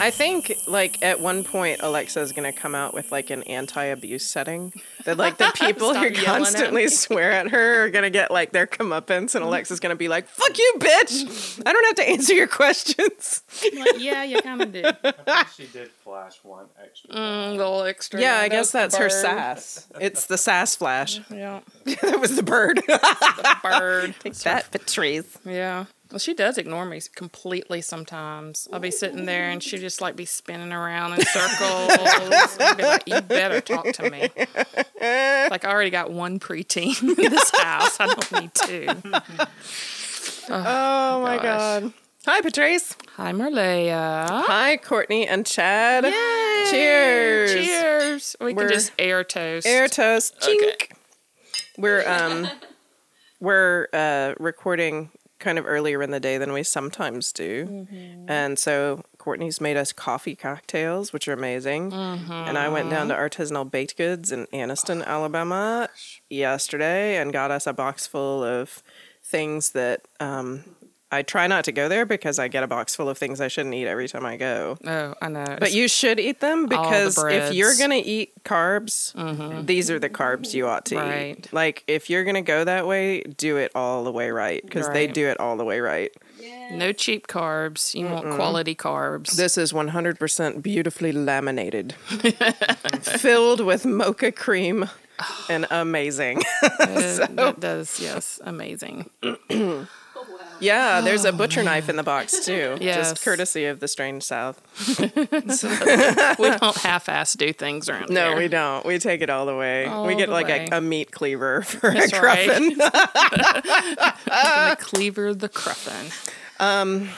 I think like at one point Alexa is gonna come out with like an anti-abuse setting that like the people who constantly at swear at her are gonna get like their comeuppance, and Alexa's gonna be like, "Fuck you, bitch! I don't have to answer your questions." Like, yeah, you kind of did. she did flash one extra. Mm, little extra. Yeah, I guess that's her sass. It's the sass flash. Yeah, that was the bird. the bird. Take that, Patrice. Yeah. Well, she does ignore me completely sometimes. I'll be sitting there and she'll just like be spinning around in circles. I'll be like, you better talk to me. Like, I already got one preteen in this house. I don't need two. Oh, oh my God. Hi, Patrice. Hi, Marleah. Hi, Courtney and Chad. Yay. Cheers. Cheers. We we're can just air toast. Air toast. Chink. Okay. We're um we're uh recording kind of earlier in the day than we sometimes do. Mm-hmm. And so Courtney's made us coffee cocktails, which are amazing. Mm-hmm. And I went down to Artisanal Baked Goods in Anniston, Alabama yesterday and got us a box full of things that um, I try not to go there because I get a box full of things I shouldn't eat every time I go. Oh, I know. But you should eat them because the if you're going to eat carbs, mm-hmm. these are the carbs you ought to right. eat. Like if you're going to go that way, do it all the way right because right. they do it all the way right. No cheap carbs. You Mm-mm. want quality carbs. This is 100% beautifully laminated, filled with mocha cream and amazing. so. That does, yes, amazing. Yeah, there's a butcher knife in the box too. Yes. Just courtesy of the strange South. we don't half-ass do things around no, here. we don't. We take it all the way. All we get like a, a, meat cleaver for That's a cruffin. Right. cleaver, the cruffin. Um,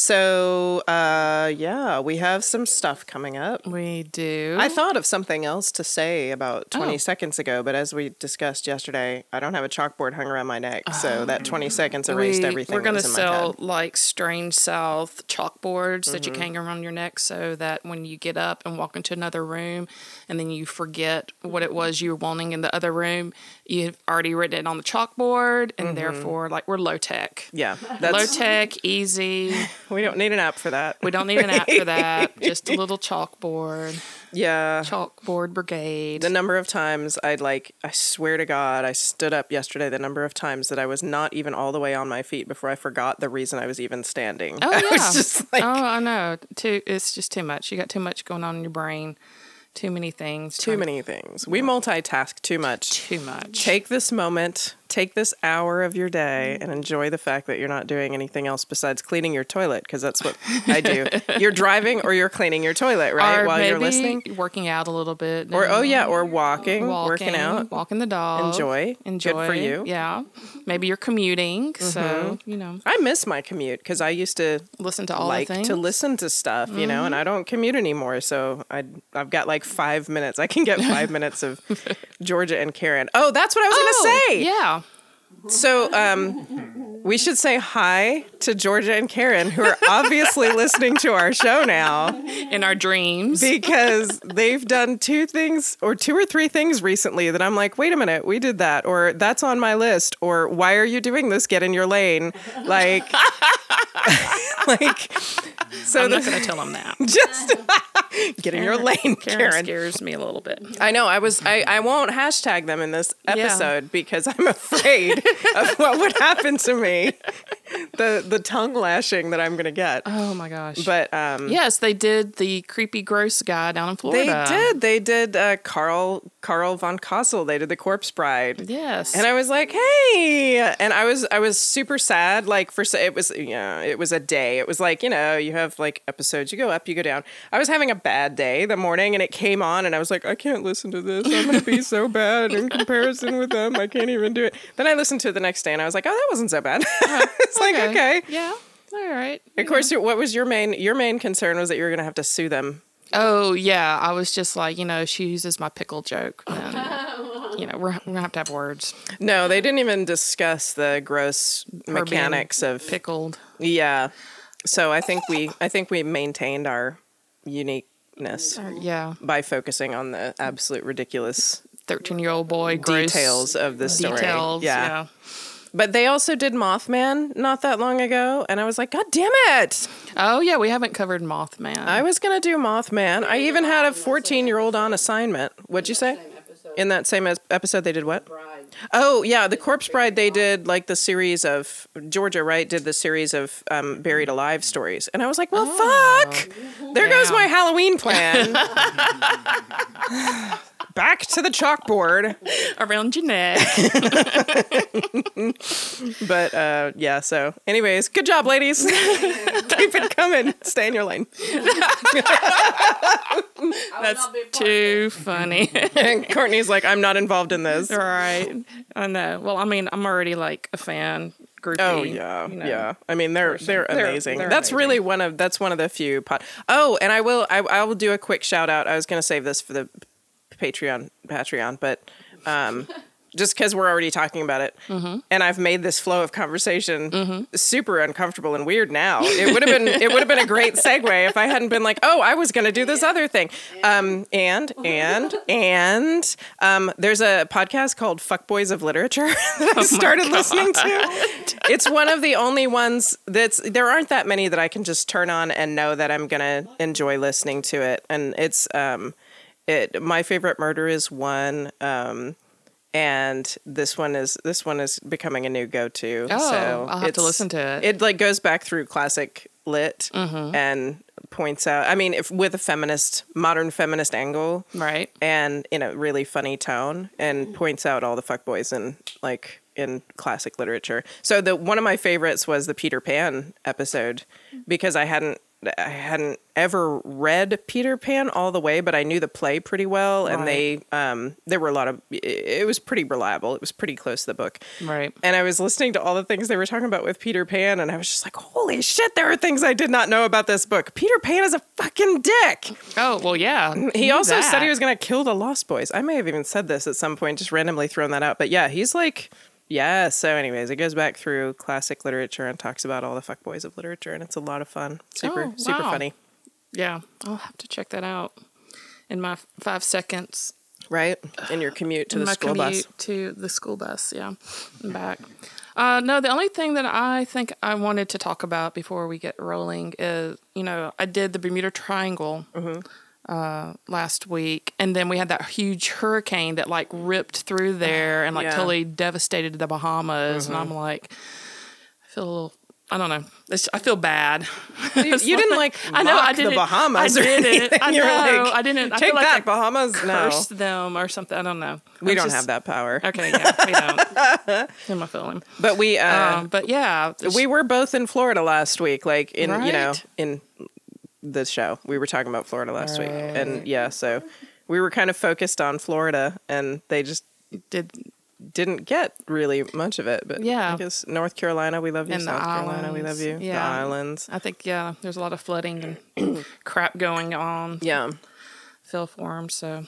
so, uh, yeah, we have some stuff coming up. We do. I thought of something else to say about 20 oh. seconds ago, but as we discussed yesterday, I don't have a chalkboard hung around my neck, so that 20 seconds erased we, everything. We're going to sell like Strange South chalkboards mm-hmm. that you mm-hmm. can hang around your neck so that when you get up and walk into another room and then you forget what it was you were wanting in the other room, you've already written it on the chalkboard, and mm-hmm. therefore, like, we're low tech. Yeah. low tech, easy. We don't need an app for that. We don't need an app for that. Just a little chalkboard. Yeah. Chalkboard brigade. The number of times I'd like, I swear to God, I stood up yesterday, the number of times that I was not even all the way on my feet before I forgot the reason I was even standing. Oh, yeah. I just like, oh, I know. Too, it's just too much. You got too much going on in your brain. Too many things. Too many things. We multitask too much. Too much. Take this moment take this hour of your day and enjoy the fact that you're not doing anything else besides cleaning your toilet because that's what I do. you're driving or you're cleaning your toilet, right? Or while you're listening. Working out a little bit. Or oh yeah, or walking, walking working out, walking the dog. Enjoy. Enjoy. Good for you. Yeah. Maybe you're commuting, mm-hmm. so you know. I miss my commute because I used to listen to all like to listen to stuff, you mm-hmm. know, and I don't commute anymore. So I I've got like five minutes. I can get five minutes of Georgia and Karen. Oh, that's what I was oh, gonna say. Yeah. So um, we should say hi to Georgia and Karen, who are obviously listening to our show now. In our dreams. Because they've done two things or two or three things recently that I'm like, wait a minute, we did that. Or that's on my list. Or why are you doing this? Get in your lane. Like, like, so I'm not going to tell them that. Just get in your lane, Karen. Karen. scares me a little bit. I know. I was. I, I won't hashtag them in this episode yeah. because I'm afraid of what would happen to me. The the tongue lashing that I'm going to get. Oh my gosh. But um, yes, they did the creepy gross guy down in Florida. They did. They did uh, Carl Carl von Cosel. They did the Corpse Bride. Yes. And I was like, hey, and I was I was super sad. Like for it was yeah, it was a day. It was like you know you have like episodes. You go up, you go down. I was having a bad day the morning, and it came on, and I was like, I can't listen to this. I'm gonna be so bad in comparison with them. I can't even do it. Then I listened to it the next day, and I was like, oh, that wasn't so bad. Uh-huh. it's okay. like okay, yeah. All right. Of course, what was your main your main concern was that you were going to have to sue them. Oh yeah, I was just like, you know, she uses my pickle joke. And, you know, we're, we're gonna have to have words. No, they didn't even discuss the gross Her mechanics of pickled. yeah. So I think we I think we maintained our uniqueness Yeah, by focusing on the absolute ridiculous thirteen-year-old boy. gross details of the story. Details. yeah. Yeah. But they also did Mothman not that long ago, and I was like, God damn it! Oh yeah, we haven't covered Mothman. I was gonna do Mothman. I even had a 14 year old on assignment. What'd you say? In that same episode, they did what? Oh yeah, the Corpse Bride. They did like the series of Georgia, right? Did the series of um, buried alive stories, and I was like, well, fuck. There goes my Halloween plan. Back to the chalkboard. around your neck. But uh, yeah, so anyways, good job, ladies. Keep it coming. Stay in your lane. That's too funny. And Courtney's like, I'm not involved in this. right. I know. Well, I mean, I'm already like a fan groupie. Oh yeah, you know. yeah. I mean, they're they're They're- amazing. they're that's really one of that's one of the few pod. Oh, and I will I, I will do a quick shout out. I was going to save this for the Patreon Patreon, but um, just because we're already talking about it, Mm-hmm. and I've made this flow of conversation super uncomfortable and weird. Now it would have been it would have been a great segue if I hadn't been like, oh, I was going to do this other thing. Um, and and and um, there's a podcast called Fuckboys of Literature that I started listening to. It's one of the only ones that's there aren't that many that I can just turn on and know that I'm gonna enjoy listening to it. And it's um, it my favorite murder is one. Um, and this one is this one is becoming a new go-to. Oh, so I'll have to listen to it. It like goes back through classic lit Mm-hmm. and points out. I mean, if with a feminist, modern feminist angle, Right. and in a really funny tone and points out all the fuckboys in like in classic literature. So the one of my favorites was the Peter Pan episode because I hadn't I hadn't ever read Peter Pan all the way, but I knew the play pretty well, and they um there were a lot of it was pretty reliable. It was pretty close to the book, Right. and I was listening to all the things they were talking about with Peter Pan, and I was just like, holy shit, there are things I did not know about this book. Peter Pan is a fucking dick. Oh well, yeah. He Knew also said he was going to kill the Lost Boys. I may have even said this at some point, just randomly thrown that out. But yeah, he's like, yeah. So, anyways, it goes back through classic literature and talks about all the fuckboys of literature, and it's a lot of fun. Super, Oh, super funny, Yeah, I'll have to check that out in my five seconds. right? In your commute to in the my school commute bus. to the school bus. Yeah, and back. Uh, no, the only thing that I think I wanted to talk about before we get rolling is, you know, I did the Bermuda Triangle Mm-hmm. Uh, last week, and then we had that huge hurricane that like ripped through there and like Yeah. totally devastated the Bahamas. And I'm like, I feel a little. I don't know. It's, I feel bad. You, you didn't like I know. I didn't. the Bahamas. I didn't. I You're know. like, I didn't. I Take feel like that, I Bahamas. No, cursed them or something. I don't know. we I'm don't just- have that power. Okay, yeah, we don't. In my feeling. But we, uh, Um, but yeah, we were both in Florida last week, like in you know in the show. We were talking about Florida last week, and yeah, so we were kind of focused on Florida, and they just did didn't get really much of it. But Yeah. I guess North Carolina, we love you. And South Carolina, we love you. The Yeah. islands, I think yeah, there's a lot of flooding and crap going on. yeah. Feel for them, so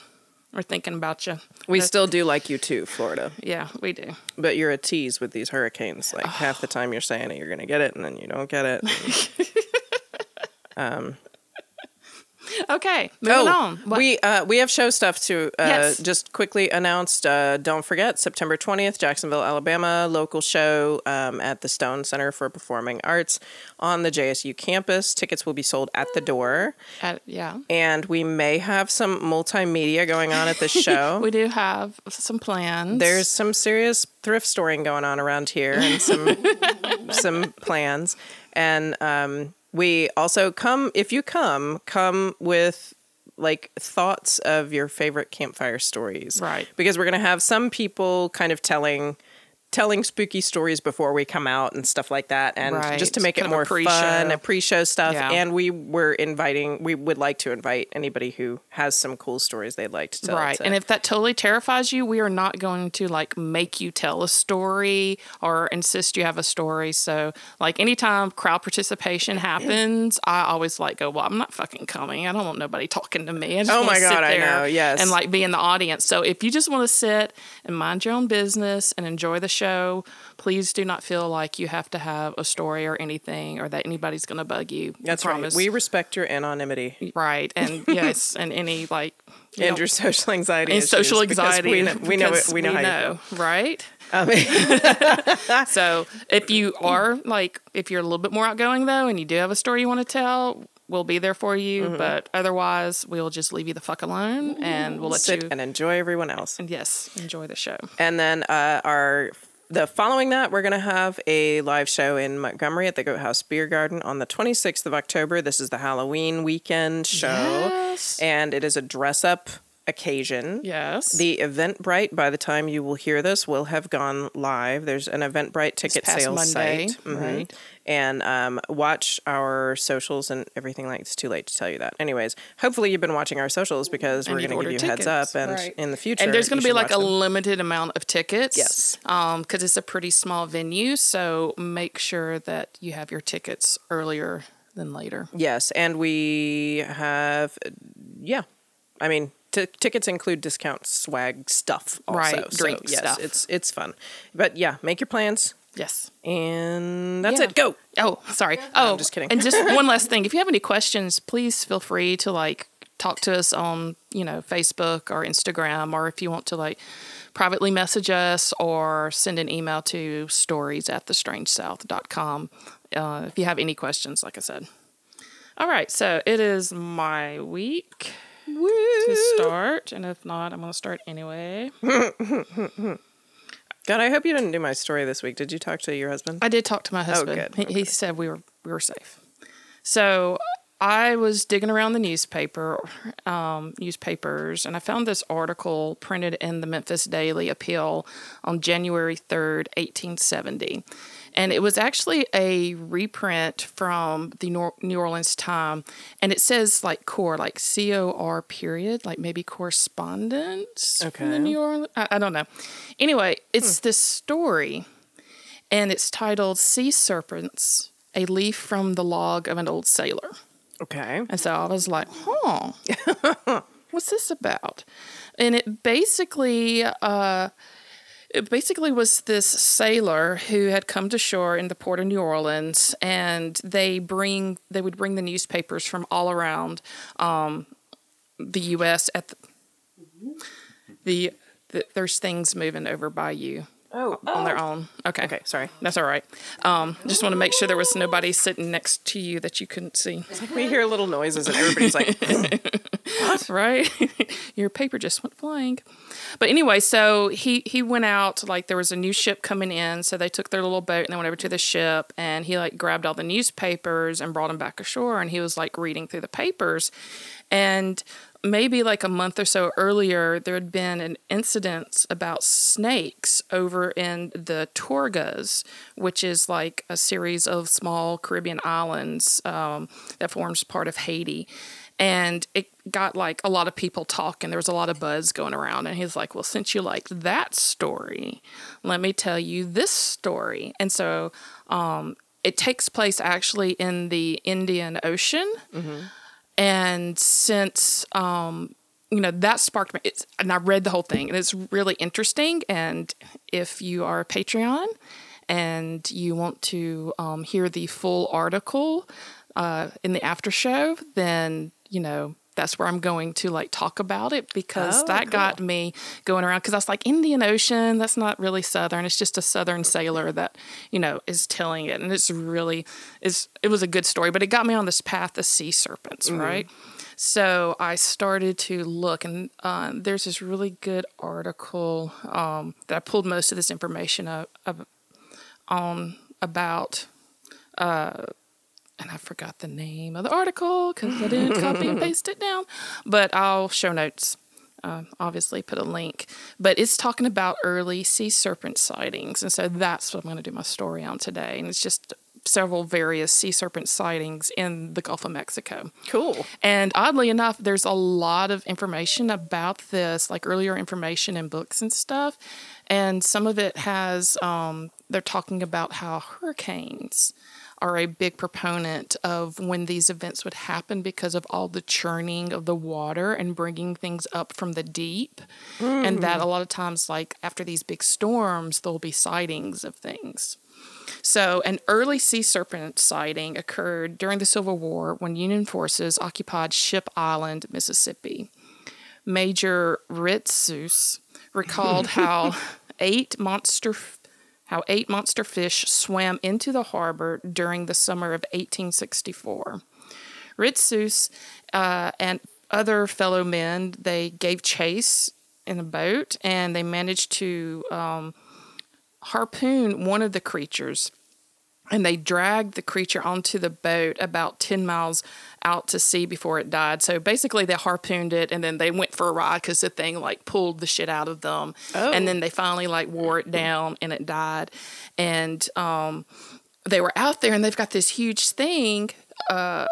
we're thinking about you. We That's- still do like you too, Florida. yeah, we do. But you're a tease with these hurricanes. Like half the time you're saying it, you're gonna get it, and then you don't get it. Um, Okay, moving on. What- Oh, we uh, we have show stuff to uh, Yes. just quickly announced. Uh, don't forget September twentieth, Jacksonville, Alabama, local show um, at the Stone Center for Performing Arts on the JSU campus. Tickets will be sold at the door, at, yeah, and we may have some multimedia going on at the show. we do have some plans. There's some serious thrift storing going on around here, and some some plans. And um, we also come if you come, come with like thoughts of your favorite campfire stories, Right. Because we're gonna have some people kind of telling telling spooky stories before we come out and stuff like that, and Right. just to make it more pre-show. fun, a pre-show stuff. Yeah. And we were inviting, we would like to invite anybody who has some cool stories they'd like to tell. Right. to- And if that totally terrifies you, we are not going to like make you tell a story or insist you have a story. So, like, anytime crowd participation happens, I always like go, Well, I'm not fucking coming. I don't want nobody talking to me. I just Oh my sit God, I know, yes. And like be in the audience. So, if you just want to sit and mind your own business and enjoy the show, please do not feel like you have to have a story or anything or that anybody's going to bug you. That's right. We respect your anonymity right. And yes, and any like, and know, your social anxiety and social anxiety. We know, we know, it, we know how know, right? So if you are like, if you're a little bit more outgoing though, and you do have a story you want to tell, we'll be there for you. Mm-hmm. But otherwise, we'll just leave you the fuck alone, and we'll let Sit you. and enjoy everyone else. And yes, enjoy the show. And then uh, our the following that, we're going to have a live show in Montgomery at the Goat House Beer Garden on the 26th of October. This is the Halloween weekend show, Yes. and it is a dress up occasion. Yes. The Eventbrite, by the time you will hear this, will have gone live. There's an Eventbrite ticket sales Monday, site. Mhm. right. And um, watch our socials and everything like It's too late to tell you that. Anyways, hopefully you've been watching our socials because And we're going to give you heads up. And right. in the future, and there's going to be like a them. limited amount of tickets. Yes. Um, because it's a pretty small venue, so make sure that you have your tickets earlier than later. Yes, and we have, yeah, I mean, t- tickets include discount swag stuff, also. Right, So, drink yes, stuff. it's it's fun, but yeah, make your plans, Yes. and that's Yeah. it. Go. Oh, sorry. Oh, just kidding. And just one last thing. If you have any questions, please feel free to like talk to us on, you know, Facebook or Instagram, or if you want to like privately message us or send an email to stories at thestrangesouth.com uh, if you have any questions, like I said. All right. So it is my week to start. And if not, I'm going to start anyway. God, I hope you didn't do my story this week. Did you talk to your husband? I did talk to my husband. Oh, good. He, he said we were we were safe. So I was digging around the newspaper, um, newspapers, and I found this article printed in the Memphis Daily Appeal on January third, eighteen seventy, and it was actually a reprint from the New Orleans Time, and it says like core, like C O R period, like maybe correspondence okay. from the New Orleans. I, I don't know. Anyway, it's this story and it's titled Sea Serpents A Leaf from the Log of an Old Sailor. Okay. And so I was like, huh, what's this about? And it basically, uh, it basically was this sailor who had come to shore in the port of New Orleans, and they bring they would bring the newspapers from all around um, the U.S. at the, the, the there's things moving over by you Oh, on their own. Okay, okay. Sorry. that's all right. Um, just want to make sure there was nobody sitting next to you that you couldn't see. We hear little noises, and everybody's like, what? right? Your paper just went flying. But anyway, so he he went out like there was a new ship coming in, so they took their little boat and they went over to the ship and he like grabbed all the newspapers and brought them back ashore and he was like reading through the papers and maybe like a month or so earlier there had been an incident about snakes over in the Torgas, which is like a series of small Caribbean islands um, that forms part of Haiti and it got like a lot of people talking. There was a lot of buzz going around, and he's like, "Well, since you like that story, let me tell you this story." And so, um, it takes place actually in the Indian Ocean, and since um, you know that sparked me, it's, and I read the whole thing, and it's really interesting. And if you are a Patreon and you want to um, hear the full article uh, in the after show, then you know that's where I'm going to like talk about it because Oh, that cool. got me going around because I was like Indian Ocean that's not really southern it's just a southern sailor that you know is telling it and it's really is it was a good story but it got me on this path of sea serpents Mm-hmm. right so I started to look and uh, there's this really good article um, that I pulled most of this information up, up on about uh, and I forgot the name of the article because I didn't copy and paste it down. But I'll show notes Uh, obviously, put a link, but it's talking about early sea serpent sightings, and so that's what I'm going to do my story on today. And it's just several various sea serpent sightings in the Gulf of Mexico. Cool. And oddly enough, there's a lot of information about this, like earlier information in books and stuff. And some of it has, um, they're talking about how hurricanes are a big proponent of when these events would happen because of all the churning of the water and bringing things up from the deep. And that mm. a lot of times, like after these big storms, there'll be sightings of things. So, an early sea serpent sighting occurred during the Civil War when Union forces occupied Ship Island, Mississippi. Major Ritzus recalled how eight monster how eight monster fish swam into the harbor during the summer of 1864. Ritzus uh, and other fellow men they gave chase in a boat and they managed to um, harpoon one of the creatures and they dragged the creature onto the boat about 10 miles out to sea before it died. So basically, they harpooned it and then they went for a ride because the thing like pulled the shit out of them. Oh. And then they finally like wore it down and it died. And um, they were out there and they've got this huge thing. Uh,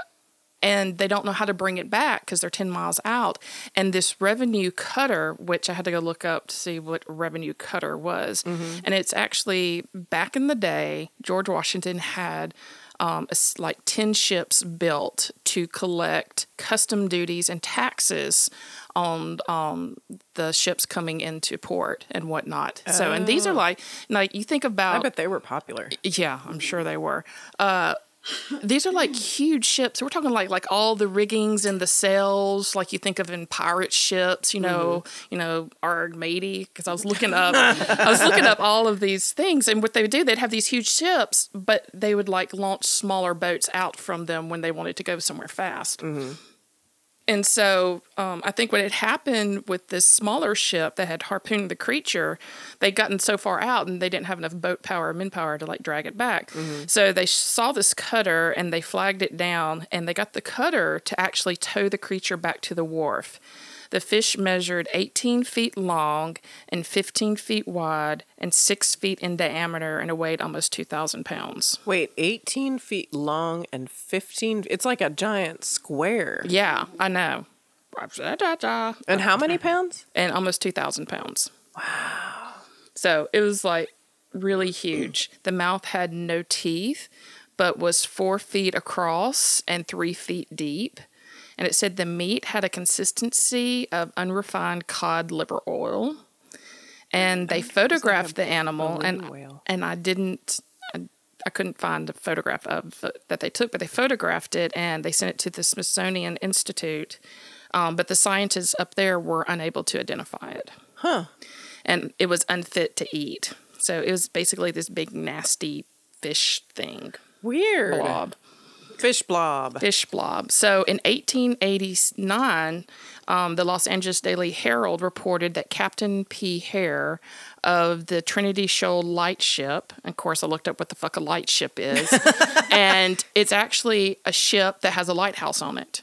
and they don't know how to bring it back because they're 10 miles out. And this revenue cutter, which I had to go look up to see what revenue cutter was, Mm-hmm. and it's actually back in the day, George Washington had um, like 10 ships built to collect custom duties and taxes on um, the ships coming into port and whatnot. So, and these are like, like you think about. Oh. I bet they were popular. Yeah, I'm sure they were. Uh, these are like huge ships. We're talking like like all the riggings and the sails, like you think of in pirate ships. You know, mm-hmm. you know, Armady. Because I was looking up, I was looking up all of these things, and what they would do, they'd have these huge ships, but they would like launch smaller boats out from them when they wanted to go somewhere fast. Mm-hmm. And so um, I think what had happened with this smaller ship that had harpooned the creature, they'd gotten so far out and they didn't have enough boat power or men power to like drag it back. So they saw this cutter and they flagged it down and they got the cutter to actually tow the creature back to the wharf. The fish measured 18 feet long and 15 feet wide and 6 feet in diameter and it weighed almost 2,000 pounds. Wait, 18 feet long and 15. It's like a giant square. Yeah, I know. And how many pounds? and almost 2,000 pounds. Wow. So it was like really huge. The mouth had no teeth, but was four feet across and three feet deep. And it said the meat had a consistency of unrefined cod liver oil. And they photographed the animal, and whale. and I didn't, I, I couldn't find a photograph of that they took, but they photographed it and they sent it to the Smithsonian Institute. Um, but the scientists up there were unable to identify it. Huh. And it was unfit to eat. So it was basically this big, nasty fish thing, Weird. blob, Fish blob. fish blob. So in 1889, um, the Los Angeles Daily Herald reported that Captain P. Hare of the Trinity Shoal Lightship, of course, I looked up what the fuck a lightship is, and it's actually a ship that has a lighthouse on it.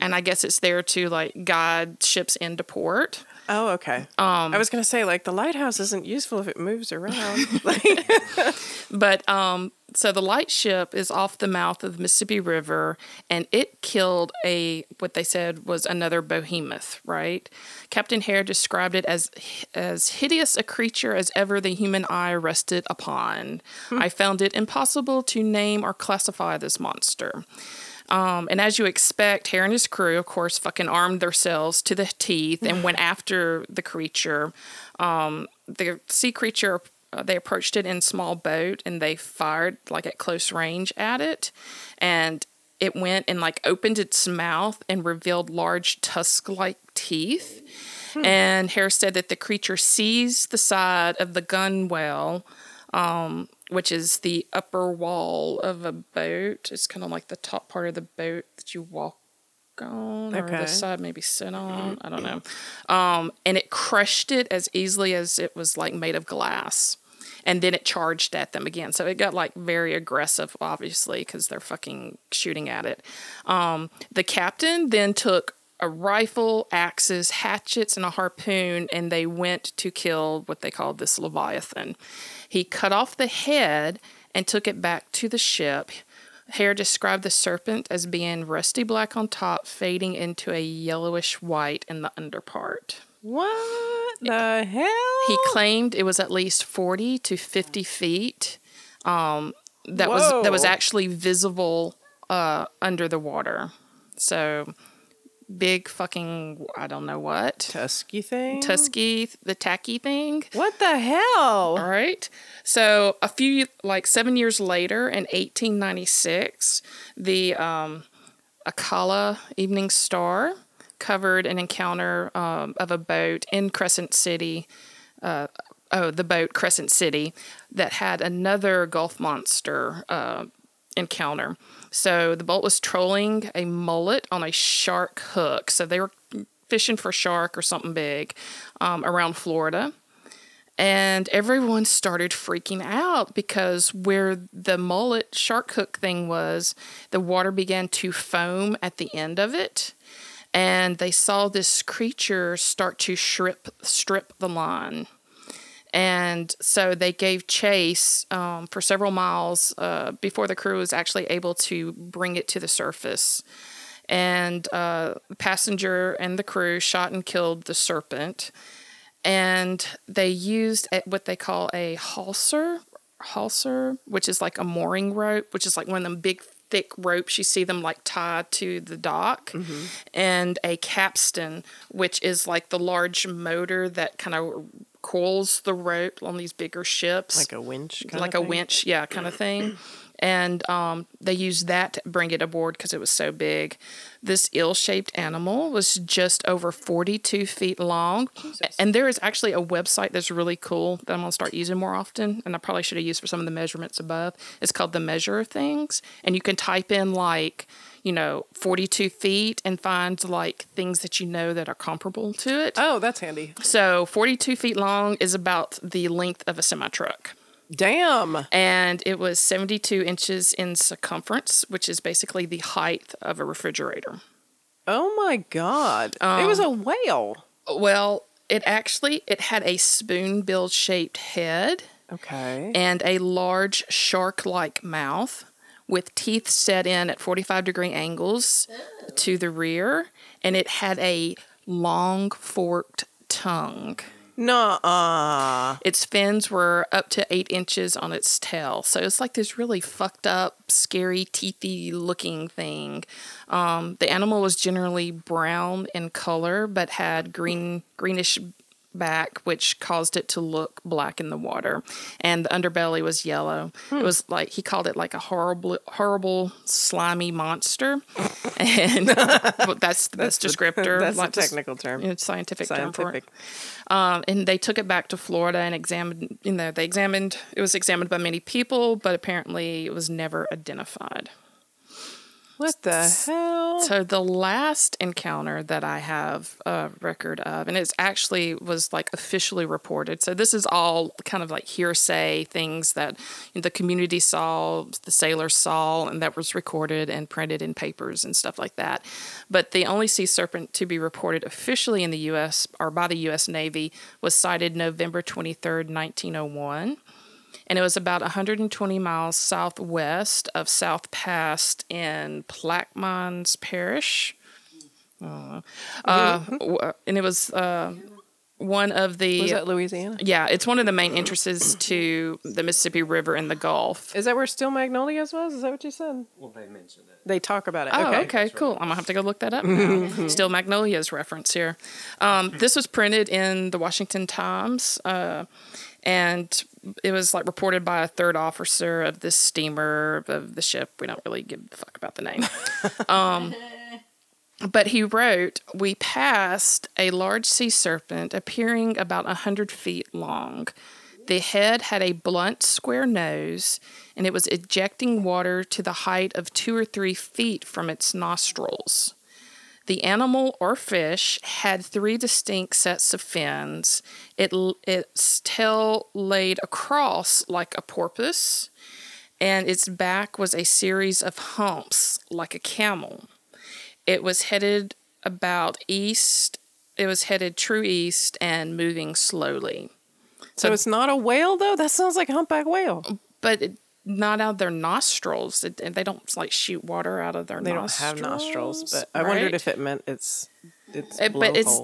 And I guess it's there to like guide ships into port. Oh, okay. Um, I was going to say, like, the lighthouse isn't useful if it moves around. But um, so the lightship is off the mouth of the Mississippi River, and it killed a what they said was another behemoth. Right? Captain Hare described it as as hideous a creature as ever the human eye rested upon. I found it impossible to name or classify this monster. Um, and as you expect, Hare and his crew, of course, fucking armed themselves to the teeth and went after the creature. Um, the sea creature, uh, they approached it in small boat and they fired like at close range at it, and it went and like opened its mouth and revealed large tusk-like teeth. And Hare said that the creature seized the side of the gunwale um, which is the upper wall of a boat. It's kind of like the top part of the boat that you walk on, or Okay. the side maybe sit on. I don't know. Um, and it crushed it as easily as it was like made of glass. And then it charged at them again. So it got like very aggressive, obviously, because they're fucking shooting at it. Um, the captain then took a rifle, axes, hatchets, and a harpoon, and they went to kill what they called this Leviathan. He cut off the head and took it back to the ship. Hare described the serpent as being rusty black on top, fading into a yellowish white in the underpart. What the hell? He claimed it was at least 40 to 50 feet. Um, that was that was actually visible uh, under the water. So big fucking I don't know what Tusky thing. tusky the tacky thing. What the hell? All right. So a few like seven years later, in 1896, the um, Ocala Evening Star covered an encounter um, of a boat in Crescent City. Uh, oh, the boat Crescent City that had another Gulf monster uh, encounter. So the boat was trolling a mullet on a shark hook. So they were fishing for shark or something big um, around Florida. And everyone started freaking out because where the mullet shark hook thing was, the water began to foam at the end of it. And they saw this creature start to strip, strip the line. And so they gave chase um, for several miles uh, before the crew was actually able to bring it to the surface. And uh, the passenger and the crew shot and killed the serpent. And they used what they call a halser, halser, which is like a mooring rope, which is like one of them big thick ropes you see them like tied to the dock, mm-hmm. and a capstan, which is like the large motor that kind of coils the rope on these bigger ships Like a winch. Kind like a winch, yeah, kind of thing. And um, they used that to bring it aboard because it was so big. This ill-shaped animal was just over 42 feet long, and there is actually a website that's really cool that I'm gonna start using more often. And I probably should have used for some of the measurements above. It's called the Measure of Things, and you can type in like you know 42 feet and find like things that you know that are comparable to it. Oh, that's handy. So 42 feet long is about the length of a semi truck Damn. and it was 72 inches in circumference, which is basically the height of a refrigerator. Oh my god. it was a um, whale. Well, it actually it had a spoon-bill shaped head Okay. and a large shark-like mouth with teeth set in at 45 degree angles to the rear and it had a long forked tongue. Nuh-uh. Its fins were up to eight inches on its tail. So it's like this really fucked up, scary, teethy looking thing. Um, the animal was generally brown in color, but had green, greenish back, which caused it to look black in the water. And the underbelly was yellow. It was like he called it like a horrible, horrible, slimy monster. And but that's the best descriptor. That's like a technical term. It's scientific, term for it. Scientific. Um, and they took it back to Florida and examined. You know, they examined. It was examined by many people, but apparently it was never identified. What the hell? So the last encounter that I have a record of, and it's actually was like officially reported. So this is all kind of like hearsay things that the community saw, the sailors saw, and that was recorded and printed in papers and stuff like that. But the only sea serpent to be reported officially in the U.S. or by the U.S. Navy was sighted November twenty third, nineteen oh one and it was about 120 miles southwest of South Pass in Plaquemines Parish. Uh, uh, and it was uh, one of the Was that Louisiana? yeah, it's one of the main entrances to the Mississippi River and the Gulf. Is that where Steel Magnolias was? Is that what you said? Well, they mentioned it. They talk about it. Oh, okay. okay, cool. I'm gonna have to go look that up now. Steel Magnolia's reference here. Um, this was printed in the Washington Times, uh, and it was like reported by a third officer of this steamer of the ship. We don't really give a fuck about the name. um, but he wrote, "We passed a large sea serpent appearing about a hundred feet long." The head had a blunt, square nose, and it was ejecting water to the height of two or three feet from its nostrils. The animal or fish had three distinct sets of fins. It, its tail laid across like a porpoise, and its back was a series of humps like a camel. It was headed about east. It was headed true east and moving slowly, So it's not a whale though. That sounds like a humpback whale. but it, not out of their nostrils. It, and they don't like shoot water out of their nostrils. They nostrils. don't have nostrils, but I wondered if it meant it's it's Eh, but it's-.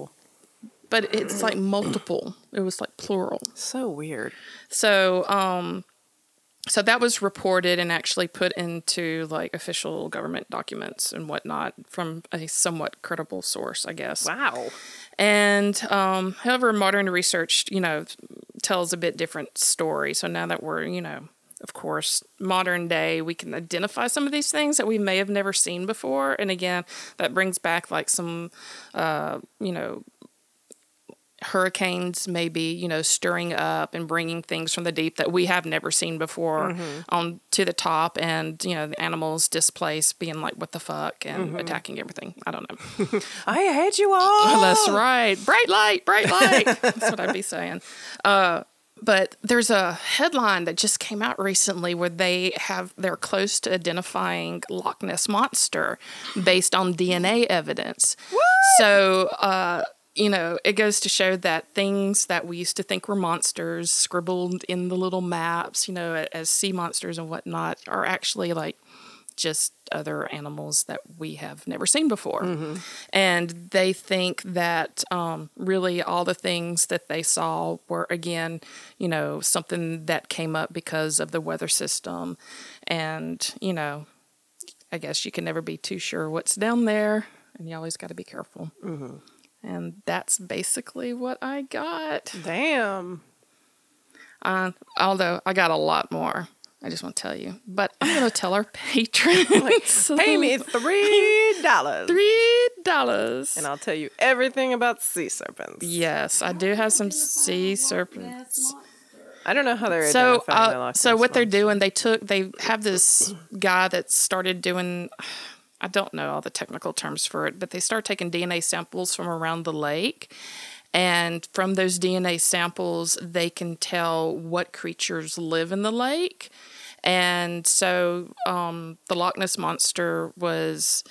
But it's like multiple. It was like plural. so weird. So, um, so that was reported and actually put into like official government documents and whatnot from a somewhat credible source, I guess. Wow. And um, however, modern research, you know, tells a bit different story. So now that we're, you know, of course, modern day, we can identify some of these things that we may have never seen before. And again, that brings back like some, uh, you know, hurricanes maybe you know stirring up and bringing things from the deep that we have never seen before on to the top and you know the animals displaced being like what the fuck and attacking everything i don't know I had you all. that's right. Bright light, bright light. That's what I'd be saying. Uh, but there's a headline that just came out recently where they have they're close to identifying Loch Ness monster based on DNA evidence. So uh, you know, it goes to show that things that we used to think were monsters scribbled in the little maps, you know, as sea monsters and whatnot, are actually like just other animals that we have never seen before. And they think that um, really all the things that they saw were, again, you know, something that came up because of the weather system. And, you know, I guess you can never be too sure what's down there, and you always got to be careful. And that's basically what I got. Damn. Uh, although I got a lot more. I just want to tell you. But I'm going to tell our patrons. Pay me three dollars, Three dollars. and I'll tell you everything about sea serpents. Yes, I do have some sea serpents. I don't know how they're So, uh, so what they're doing, they took, they have this guy that started doing, I don't know all the technical terms for it, but they start taking DNA samples from around the lake. And from those DNA samples, they can tell what creatures live in the lake. And so um, the Loch Ness Monster was,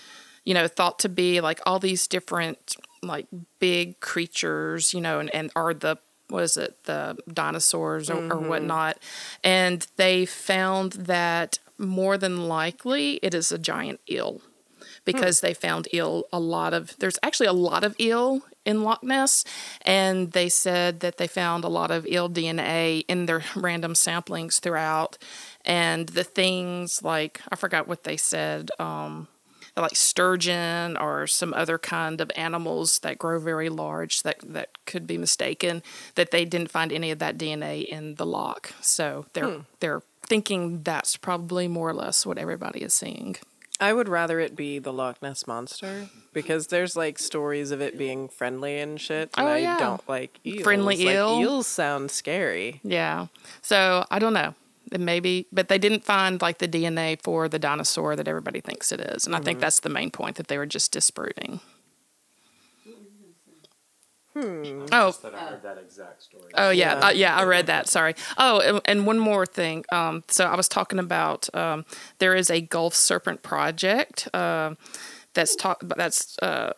you know, thought to be like all these different, like big creatures, you know, and, and are the was it the dinosaurs or, or whatnot and they found that more than likely it is a giant eel because they found eel a lot of there's actually a lot of eel in Loch Ness and they said that they found a lot of eel DNA in their random samplings throughout and the things like I forgot what they said um like sturgeon or some other kind of animals that grow very large that that could be mistaken that they didn't find any of that DNA in the loch. So they're they're thinking that's probably more or less what everybody is seeing. I would rather it be the Loch Ness monster because there's like stories of it being friendly and shit. And Oh, I don't like eels. Friendly Like, eel? Eels sound scary. Yeah. So I don't know. Maybe, but they didn't find like the DNA for the dinosaur that everybody thinks it is, and I think mm-hmm. that's the main point that they were just disproving. Oh, That I heard that exact story. Oh yeah, yeah. Uh, yeah, I read that. Sorry. Oh, and, and one more thing. Um, so I was talking about um, there is a Gulf Serpent project uh, that's talk that's uh,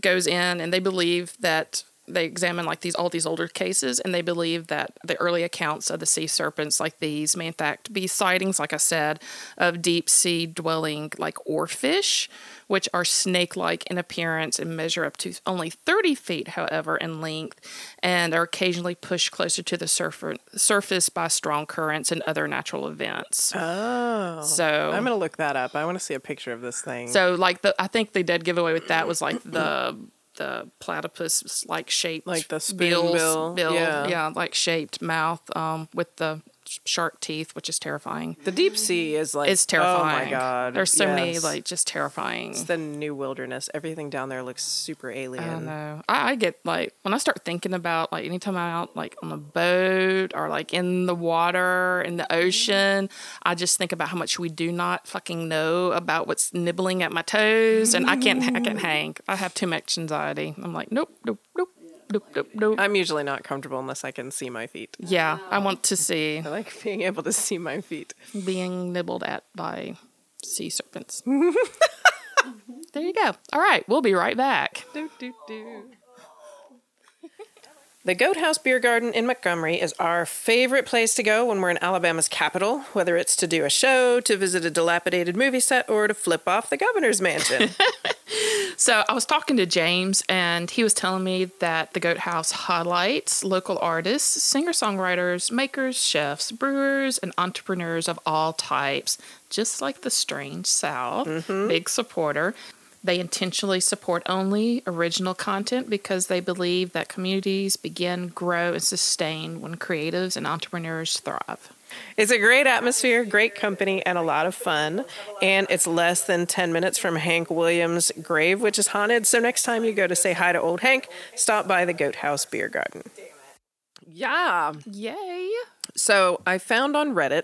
goes in, and they believe that they examine like these all these older cases, and they believe that the early accounts of the sea serpents like these may in fact be sightings, like I said, of deep sea dwelling like oarfish, which are snake-like in appearance and measure up to only 30 feet, however, in length, and are occasionally pushed closer to the surf- surface by strong currents and other natural events. Oh. So I'm gonna look that up. I want to see a picture of this thing. so like the I think the dead giveaway with that was like the the platypus like shaped Like the spoon bills- bill, yeah. yeah like shaped mouth um with the shark teeth which is terrifying the deep sea is like it's terrifying Oh my god. there's so many yes. like just terrifying It's the new wilderness. Everything down there looks super alien. I don't know. I, I get like when I start thinking about like anytime I'm out like on a boat or like in the water in the mm-hmm. ocean, I just think about how much we do not fucking know about what's nibbling at my toes, and I can't I can't hang. I have too much anxiety. I'm like nope nope nope nope nope nope. I'm usually not comfortable unless I can see my feet. Yeah, I oh. want to see I like being able to see my feet. being nibbled at by sea serpents. There you go. All right, we'll be right back. The Goat House Beer Garden in Montgomery is our favorite place to go when we're in Alabama's capital, whether it's to do a show, to visit a dilapidated movie set, or to flip off the governor's mansion. So I was talking to James, and he was telling me that the Goat House highlights local artists, singer songwriters, makers, chefs, brewers, and entrepreneurs of all types, just like the Strange South. Mm-hmm. Big supporter. They intentionally support only original content because they believe that communities begin, grow, and sustain when creatives and entrepreneurs thrive. It's a great atmosphere, great company, and a lot of fun. And it's less than 10 minutes from Hank Williams' grave, which is haunted. So next time you go to say hi to old Hank, stop by the Goat House Beer Garden. Yeah. Yay! So I found on Reddit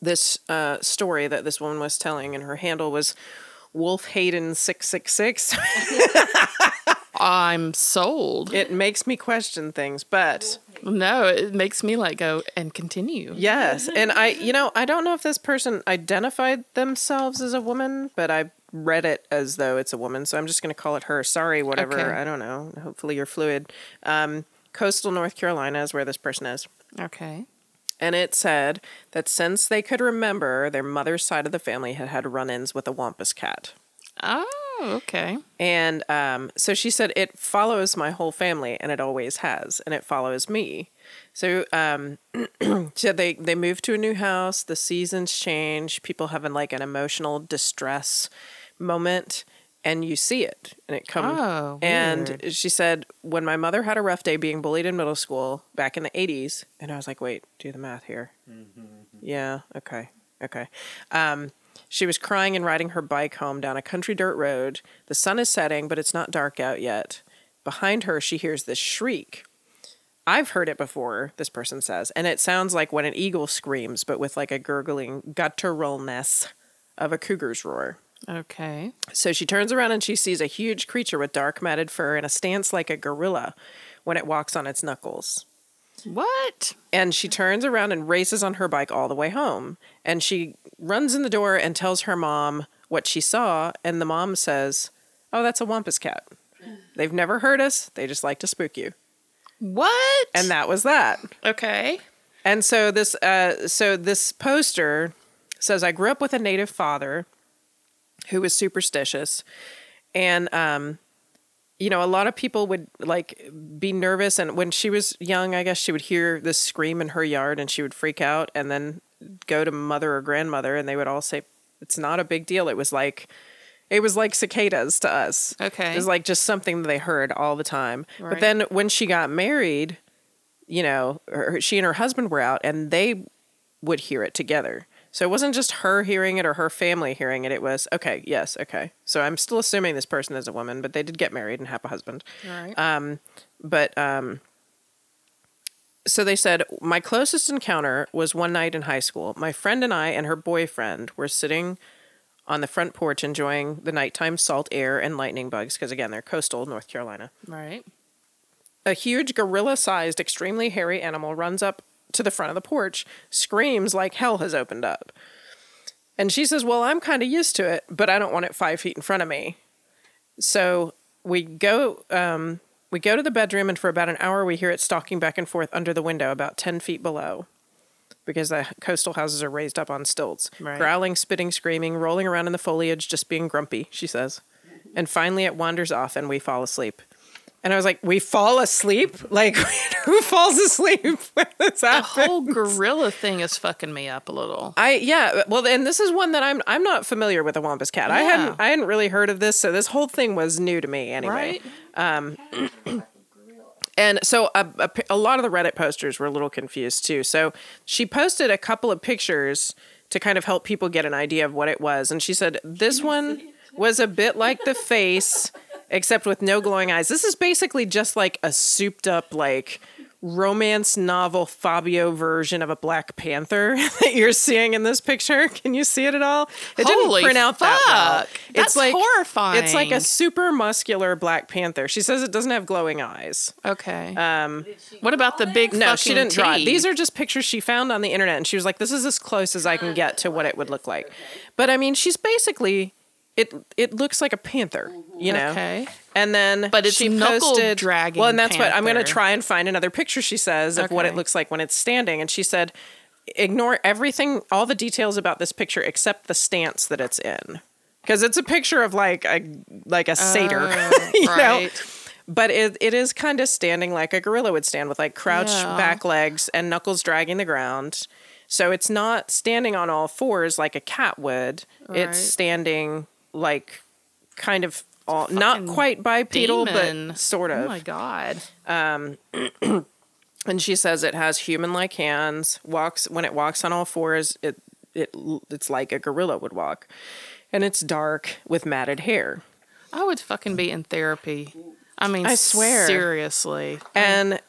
this uh, story that this woman was telling, and her handle was Wolf Hayden 666. I'm sold. it makes me question things, but No, it makes me like go and continue. yes. And I, you know, I don't know if this person identified themselves as a woman, but I read it as though it's a woman. So I'm just going to call it her. Sorry, whatever. Okay. I don't know. Hopefully you're fluid. Um, Coastal North Carolina is where this person is. Okay. And it said that since they could remember, their mother's side of the family had had run ins with a Wampus cat. Oh, okay. And um, so she said, it follows my whole family, and it always has, and it follows me. So um, she said they, they moved to a new house, the seasons change, people having like an emotional distress moment, and you see it, and it comes. Oh, and she said, when my mother had a rough day being bullied in middle school back in the 80s, and I was like, wait, do the math here. Yeah, okay, okay. Um, she was crying and riding her bike home down a country dirt road. The sun is setting, but it's not dark out yet. Behind her, she hears this shriek. I've heard it before, this person says, and it sounds like when an eagle screams, but with like a gurgling gutturalness of a cougar's roar. Okay. So she turns around and she sees a huge creature with dark matted fur and a stance like a gorilla when it walks on its knuckles. What? And she turns around and races on her bike all the way home. And she runs in the door and tells her mom what she saw. And the mom says, Oh, that's a Wampus cat. They've never hurt us. They just like to spook you. What? And that was that. okay. And so this, uh, so this poster says, "I grew up with a native father who was superstitious, and um, you know, a lot of people would like be nervous. And when she was young, I guess she would hear this scream in her yard, and she would freak out, and then go to mother or grandmother, and they would all say, "It's not a big deal." It was like. It was like cicadas to us. Okay. It was like just something that they heard all the time. But then when she got married, you know, her, she and her husband were out and they would hear it together. So it wasn't just her hearing it or her family hearing it. It was, okay, yes, okay. So I'm still assuming this person is a woman, but they did get married and have a husband. Right. Um, but um, so they said, my closest encounter was one night in high school. My friend and I and her boyfriend were sitting on the front porch enjoying the nighttime salt air and lightning bugs because, again, they're coastal North Carolina. right. A huge gorilla sized, extremely hairy animal runs up to the front of the porch, screams like hell has opened up. And she says, Well, I'm kind of used to it, but I don't want it five feet in front of me. So we go. Um, we go to the bedroom, and for about an hour, we hear it stalking back and forth under the window, about 10 feet below, because the coastal houses are raised up on stilts. Right. Growling, spitting, screaming, rolling around in the foliage, just being grumpy, she says. And finally, it wanders off, and we fall asleep. And I was like, we fall asleep? Like, who falls asleep when this The happens? whole gorilla thing is fucking me up a little. I yeah, well, and this is one that I'm I'm not familiar with a wampus cat. I Yeah. hadn't I hadn't really heard of this, so this whole thing was new to me anyway. Right? Um, and so a, a, a lot of the Reddit posters were a little confused too. So she posted a couple of pictures to kind of help people get an idea of what it was, and she said this one was a bit like the face, except with no glowing eyes. This is basically just like a souped up like romance novel Fabio version of a Black Panther that you're seeing in this picture. Can you see it at all? It Holy didn't print out that well. fuck. That's horrifying. It's like a super muscular Black Panther. She says it doesn't have glowing eyes. Okay. Um, what about the big No, she didn't draw it. These are just pictures she found on the internet, and she was like, "This is as close as I can get to what it would look like." But I mean, she's basically it it looks like a panther, mm-hmm. you know. Okay. And then But it's she knuckle posted, dragging Well, and that's what I'm going to try and find another picture. She says of what it looks like when it's standing, and she said, ignore everything, all the details about this picture except the stance that it's in, because it's a picture of like a like a satyr, oh, you know. Oh. But it, it is kind of standing like a gorilla would stand with like crouched Yeah. back legs and knuckles dragging the ground. So it's not standing on all fours like a cat would. Right. It's standing like kind of all, not quite bipedal, Demon. but sort of. Oh my god. Um, and she says it has human-like hands. Walks when it walks on all fours. It it it's like a gorilla would walk, and it's dark with matted hair. I would fucking be in therapy. I mean, I swear. seriously. and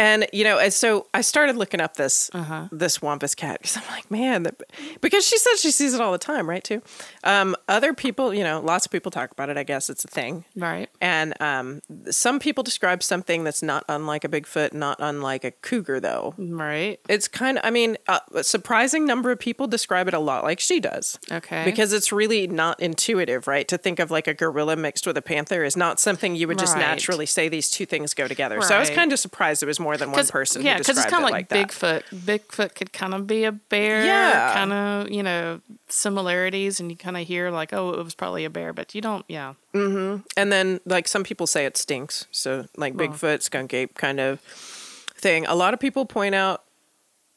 and you know and so i started looking up this Uh-huh. this wampus cat because i'm like man that, because she says she sees it all the time right too um, other people you know lots of people talk about it i guess it's a thing Right. and um, some people describe something that's not unlike a bigfoot not unlike a cougar though Right. it's kind of i mean uh, a surprising number of people describe it a lot like she does Okay. because it's really not intuitive right to think of like a gorilla mixed with a panther is not something you would just Right. naturally say these two things go together so i was kind of surprised it was more than one person Yeah, because it's kind of like, like, Bigfoot. Bigfoot could kind of be a bear. Yeah. Kind of, you know, similarities, and you kind of hear like, oh, it was probably a bear, but you don't. Yeah. Mm-hmm. And then like some people say it stinks so like bigfoot skunk ape kind of thing a lot of people point out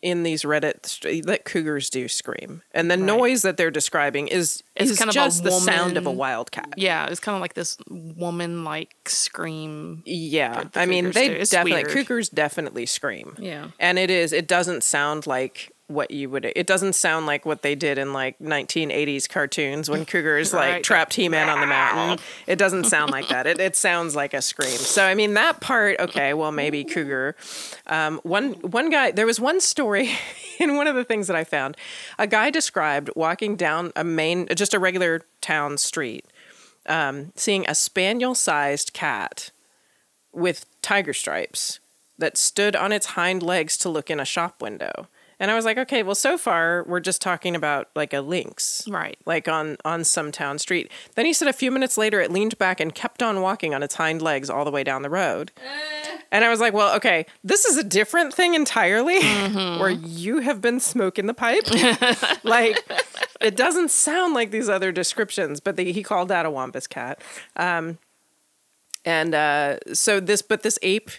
in these reddit st- that cougars do scream and the noise that they're describing is It's is kind of just the sound of a woman- wildcat Yeah, it's kind of like this woman-like scream. Yeah, I mean they do. Definitely cougars definitely scream. Yeah. and it is. It doesn't sound like what you would. It doesn't sound like what they did in like 1980s cartoons when cougars like trapped He-Man on the mountain. It doesn't sound like that. It it sounds like a scream. So I mean that part. Okay, well maybe cougar. Um, one one guy. There was one story in one of the things that I found. A guy described walking down a main, just a regular town street, um, seeing a spaniel-sized cat with tiger stripes that stood on its hind legs to look in a shop window. And I was like, okay, well, so far we're just talking about like a lynx, Right. like on on some town street. Then he said a few minutes later it leaned back and kept on walking on its hind legs all the way down the road. And I was like, well, okay, this is a different thing entirely, where you have been smoking the pipe. like, it doesn't sound like these other descriptions, but the, he called that a wampus cat. Um, and uh, so this, but this ape,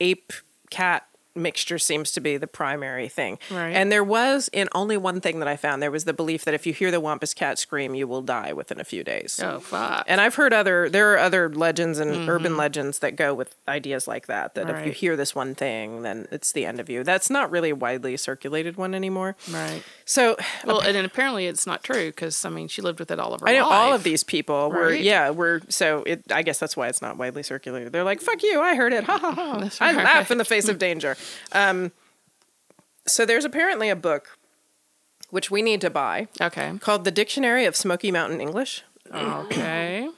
ape cat mixture seems to be the primary thing. Right. And there was in only one thing that I found, there was the belief that if you hear the wampus cat scream, you will die within a few days. Oh fuck. And I've heard other there are other legends and urban legends that go with ideas like that. That if you Mm-hmm. Hear this one thing, then it's the end of you. That's not really a widely circulated one anymore. right. So Well, and apparently it's not true because I mean she lived with it all of her I know life. all of these people were Right. yeah were so it. I guess that's why it's not widely circulated. They're like fuck you, I heard it. Ha ha ha. I laugh in the face of danger. Um, so there's apparently a book which we need to buy Okay. called the Dictionary of Smoky Mountain English. Okay.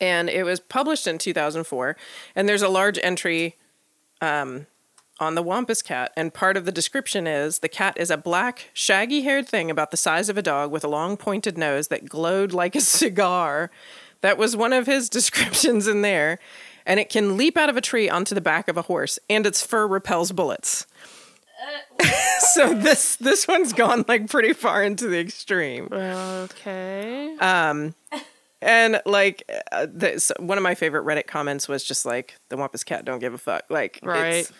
and it was published in 2004 and there's a large entry um, on the wampus cat and part of the description is the cat is a black shaggy haired thing about the size of a dog with a long pointed nose that glowed like a cigar that was one of his descriptions in there and it can leap out of a tree onto the back of a horse and its fur repels bullets so this this one's gone like pretty far into the extreme Okay. Um, And like, uh, this, one of my favorite Reddit comments was just like, "The Wampus cat don't give a fuck." Like, it's-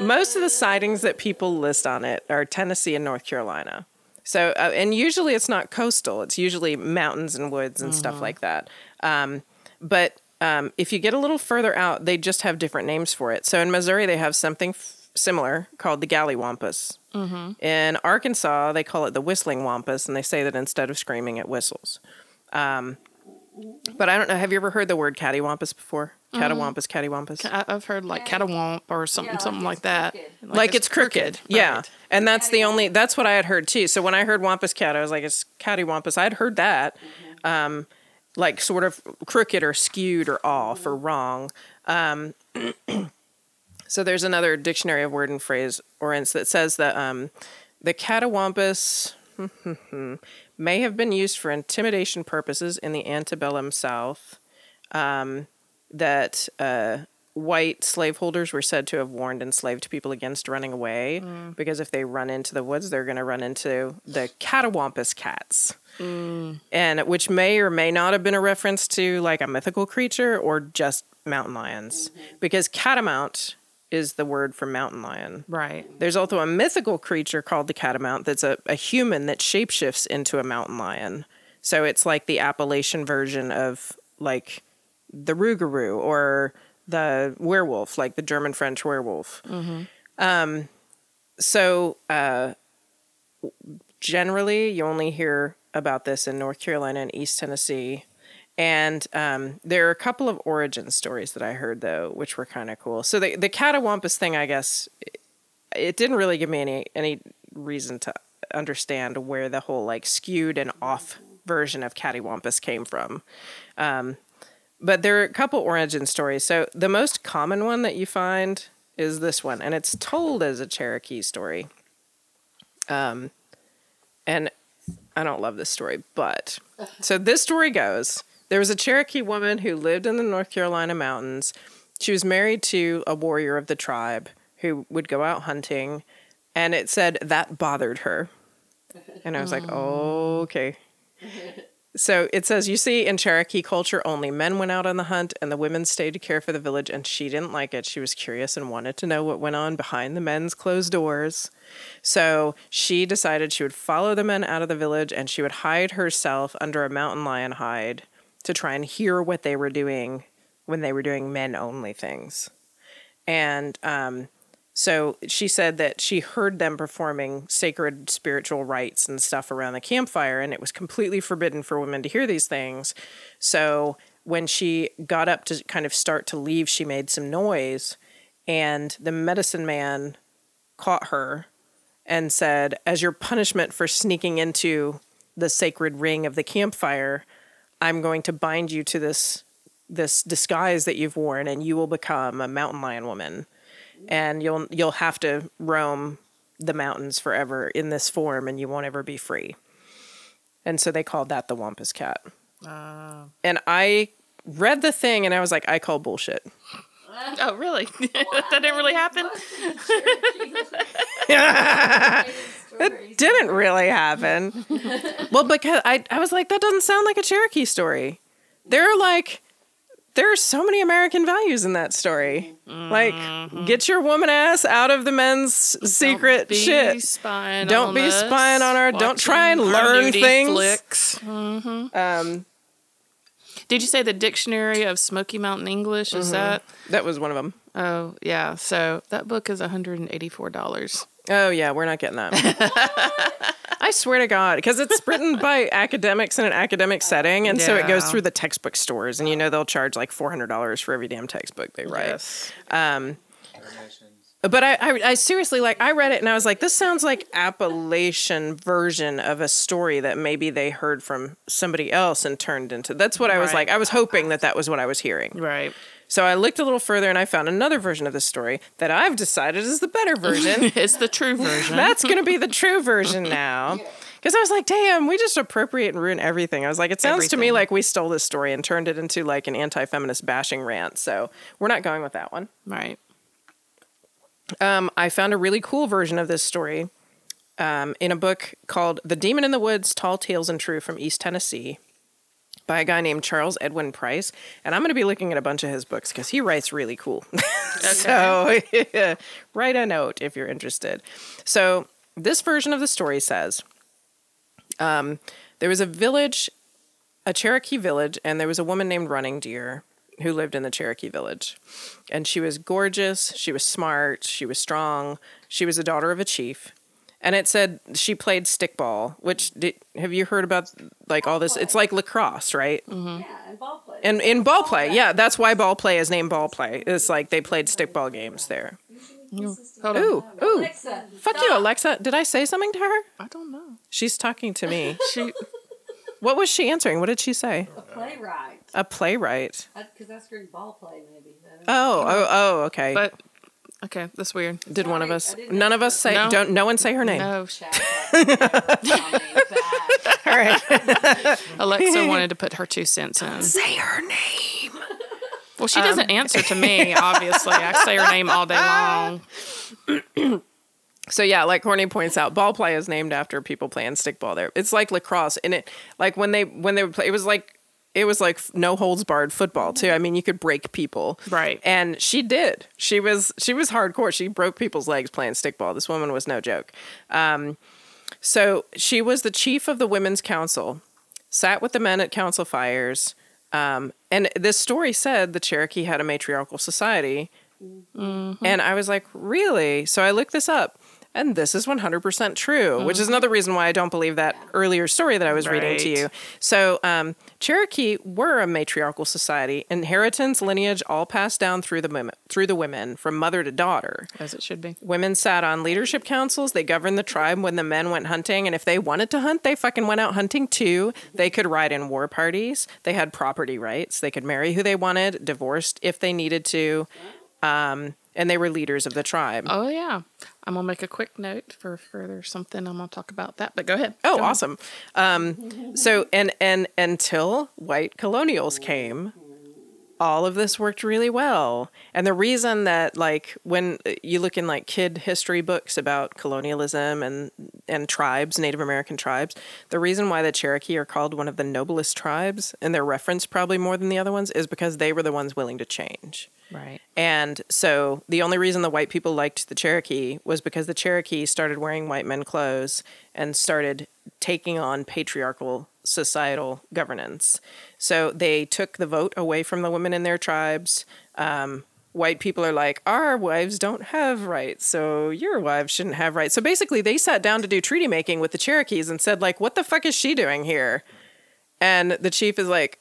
um, most of the sightings that people list on it are Tennessee and North Carolina. So, uh, and usually it's not coastal; it's usually mountains and woods and stuff like that. Um, but um, if you get a little further out, they just have different names for it. So in Missouri, they have something f- similar called the Gallywampus. In Arkansas, they call it the whistling wampus, and they say that instead of screaming, it whistles. Um, but I don't know. Have you ever heard the word cattywampus before? Catawampus, cattywampus. I, I've heard like catawamp or something, like something like that. crooked. Like, it's crooked. Yeah. Right. And that's the only, that's what I had heard too. So when I heard wampus cat, I was like, it's cattywampus. I'd heard that. Um, like sort of crooked or skewed or off or wrong. Um, so there's another dictionary of word and phrase orents that says that um, the catawampus may have been used for intimidation purposes in the antebellum South. Um, that uh, white slaveholders were said to have warned enslaved people against running away mm. because if they run into the woods, they're going to run into the catawampus cats. Mm. And which may or may not have been a reference to like a mythical creature or just mountain lions, mm-hmm. because catamount is the word for mountain lion. Right. There's also a mythical creature called the catamount that's a, a human that shapeshifts into a mountain lion. So it's like the Appalachian version of like the Rougarou or the werewolf, like the German French werewolf. Um, so uh, generally, you only hear about this in North Carolina and East Tennessee. And um, there are a couple of origin stories that I heard though, which were kind of cool. So the the catawampus thing, I guess, it, it didn't really give me any any reason to understand where the whole like skewed and off version of cattywampus came from. Um, but there are a couple origin stories. So the most common one that you find is this one, and it's told as a Cherokee story. Um, and I don't love this story, but so this story goes there was a Cherokee woman who lived in the North Carolina mountains. She was married to a warrior of the tribe who would go out hunting, and it said that bothered her. And I was like, oh, okay. So it says, you see, in Cherokee culture, only men went out on the hunt and the women stayed to care for the village. And she didn't like it. She was curious and wanted to know what went on behind the men's closed doors. So she decided she would follow the men out of the village and she would hide herself under a mountain lion hide to try and hear what they were doing when they were doing men only things. And um, so she said that she heard them performing sacred spiritual rites and stuff around the campfire, and it was completely forbidden for women to hear these things. So when she got up to kind of start to leave, she made some noise, and the medicine man caught her and said, As your punishment for sneaking into the sacred ring of the campfire, I'm going to bind you to this this disguise that you've worn and you will become a mountain lion woman and you'll you'll have to roam the mountains forever in this form and you won't ever be free. And so they called that the Wampus Cat. Ah. And I read the thing and I was like, I call bullshit. Oh, really? that didn't really happen. It didn't really happen. well, because I, I was like, that doesn't sound like a Cherokee story. They're like, there are so many American values in that story. Like, get your woman ass out of the men's secret Don't be shit. Spying Don't on be us, spying on her. Don't try and learn things. Flicks. Um, Did you say the Dictionary of Smoky Mountain English? Mm-hmm. Is that? that was one of them. Oh, yeah. So that book is $184. Oh yeah, we're not getting that. I swear to God, because it's written by academics in an academic setting, and so it goes through the textbook stores, and you know they'll charge like four hundred dollars for every damn textbook they write. Yes. Um, but I, I, I seriously like I read it and I was like, this sounds like Appalachian version of a story that maybe they heard from somebody else and turned into. That's what I was Right. like. I was hoping that that was what I was hearing. Right. So I looked a little further and I found another version of the story that I've decided is the better version. It's the true version. That's going to be the true version now. Because I was like, damn, we just appropriate and ruin everything. I was like, it sounds to me like we stole this story and turned it into like an anti feminist bashing rant. So we're not going with that one. right. Um, I found a really cool version of this story um, in a book called The Demon in the Woods Tall Tales and True from East Tennessee by a guy named Charles Edwin Price. And I'm going to be looking at a bunch of his books because he writes really cool. so write a note if you're interested. So this version of the story says um, there was a village, a Cherokee village, and there was a woman named Running Deer who lived in the Cherokee village. And she was gorgeous, she was smart, she was strong, she was the daughter of a chief. And it said she played stickball, which did, have you heard about like all this? It's like lacrosse, right? Mm-hmm. Yeah, and ball play. And in ball play, yeah, that's why ball play is named ball play. It's like they played stickball games there. Hold on. Ooh, ooh. Alexa, Fuck you, Alexa. Did I say something to her? I don't know. She's talking to me. She. What was she answering? What did she say? a playwright. A playwright. Because I screamed ball play, maybe. I don't know. Oh, oh, oh, okay. But Okay, that's weird. Did one of us? None of us say. No. Don't. No one say her name. No, Shout out. Tommy, back. All right. Alexa wanted to put her two cents in. say her name. Well, she doesn't um, answer to me, obviously. I say her name all day long. So yeah, like Courtney points out, ball play is named after people playing stickball. There, it's like lacrosse, and it like when they when they would play, it was like it was like no holds barred football too. I mean, you could break people, Right. And she did. She was she was hardcore. She broke people's legs playing stickball. This woman was no joke. Um, so she was the chief of the women's council, sat with the men at council fires. Um, and this story said the Cherokee had a matriarchal society. And I was like, really? So I looked this up. And this is 100% true, which is another reason why I don't believe that earlier story that I was reading to you. So, um, Cherokee were a matriarchal society. Inheritance, lineage, all passed down through the women, through the women from mother to daughter. As it should be. Women sat on leadership councils. They governed the tribe when the men went hunting. And if they wanted to hunt, they fucking went out hunting too. They could ride in war parties. They had property rights. They could marry who they wanted, divorced if they needed to. Um, and they were leaders of the tribe. Oh, yeah. I'm to make a quick note for further something. I'm to talk about that, but go ahead. Oh, Go awesome. Um, so and and until white colonials came, all of this worked really well. And the reason that like when you look in like kid history books about colonialism and and tribes, Native American tribes, the reason why the Cherokee are called one of the noblest tribes and they're referenced probably more than the other ones is because they were the ones willing to change. Right. And so the only reason the white people liked the Cherokee was because the Cherokee started wearing white men clothes and started taking on patriarchal societal governance. So they took the vote away from the women in their tribes. Um, white people are like, our wives don't have rights, so your wives shouldn't have rights. So basically, they sat down to do treaty making with the Cherokees and said, like, what the fuck is she doing here? And the chief is like,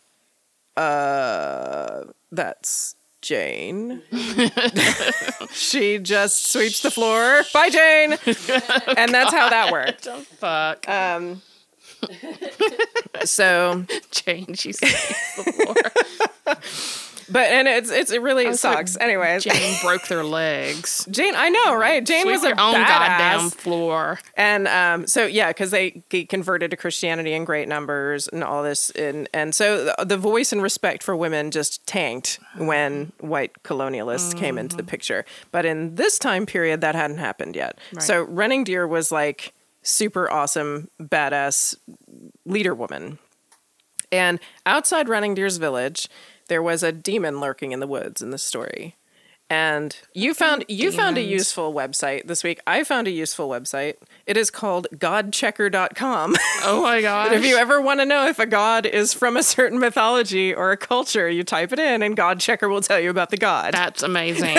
uh, that's Jane. she just sweeps the floor. Bye, Jane. and that's how that worked. Fuck. Um, so, Jane, she's the floor. but and it's it's it really was like, sucks. Anyways, Jane, broke their legs. Jane, I know, right? Jane Sweep was a your own badass. goddamn floor. And um, so yeah, because they, they converted to Christianity in great numbers and all this, and and so the, the voice and respect for women just tanked when white colonialists came into the picture. But in this time period, that hadn't happened yet. So Running Deer was like super awesome, badass leader woman. And outside Running Deer's village, there was a demon lurking in the woods in the story. And you found you found a useful website this week. I found a useful website. It is called godchecker.com. Oh my god. if you ever want to know if a god is from a certain mythology or a culture, you type it in and God Checker will tell you about the god. That's amazing.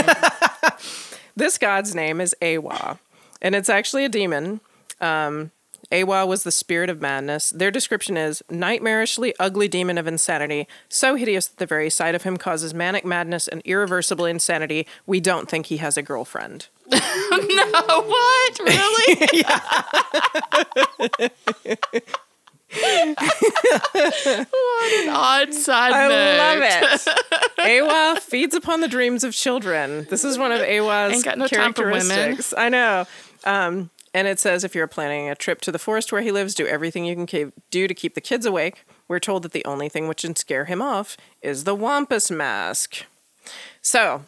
This god's name is Awa, and it's actually a demon. Um, Awa was the spirit of madness. Their description is nightmarishly ugly demon of insanity, so hideous that the very sight of him causes manic madness and irreversible insanity. We don't think he has a girlfriend. no, what? Really? what an odd side I note. love it. Awa feeds upon the dreams of children. This is one of Awa's Ain't got no time for women. characteristics. I know. Um, and it says if you're planning a trip to the forest where he lives, do everything you can do to keep the kids awake. We're told that the only thing which can scare him off is the Wampus mask. So,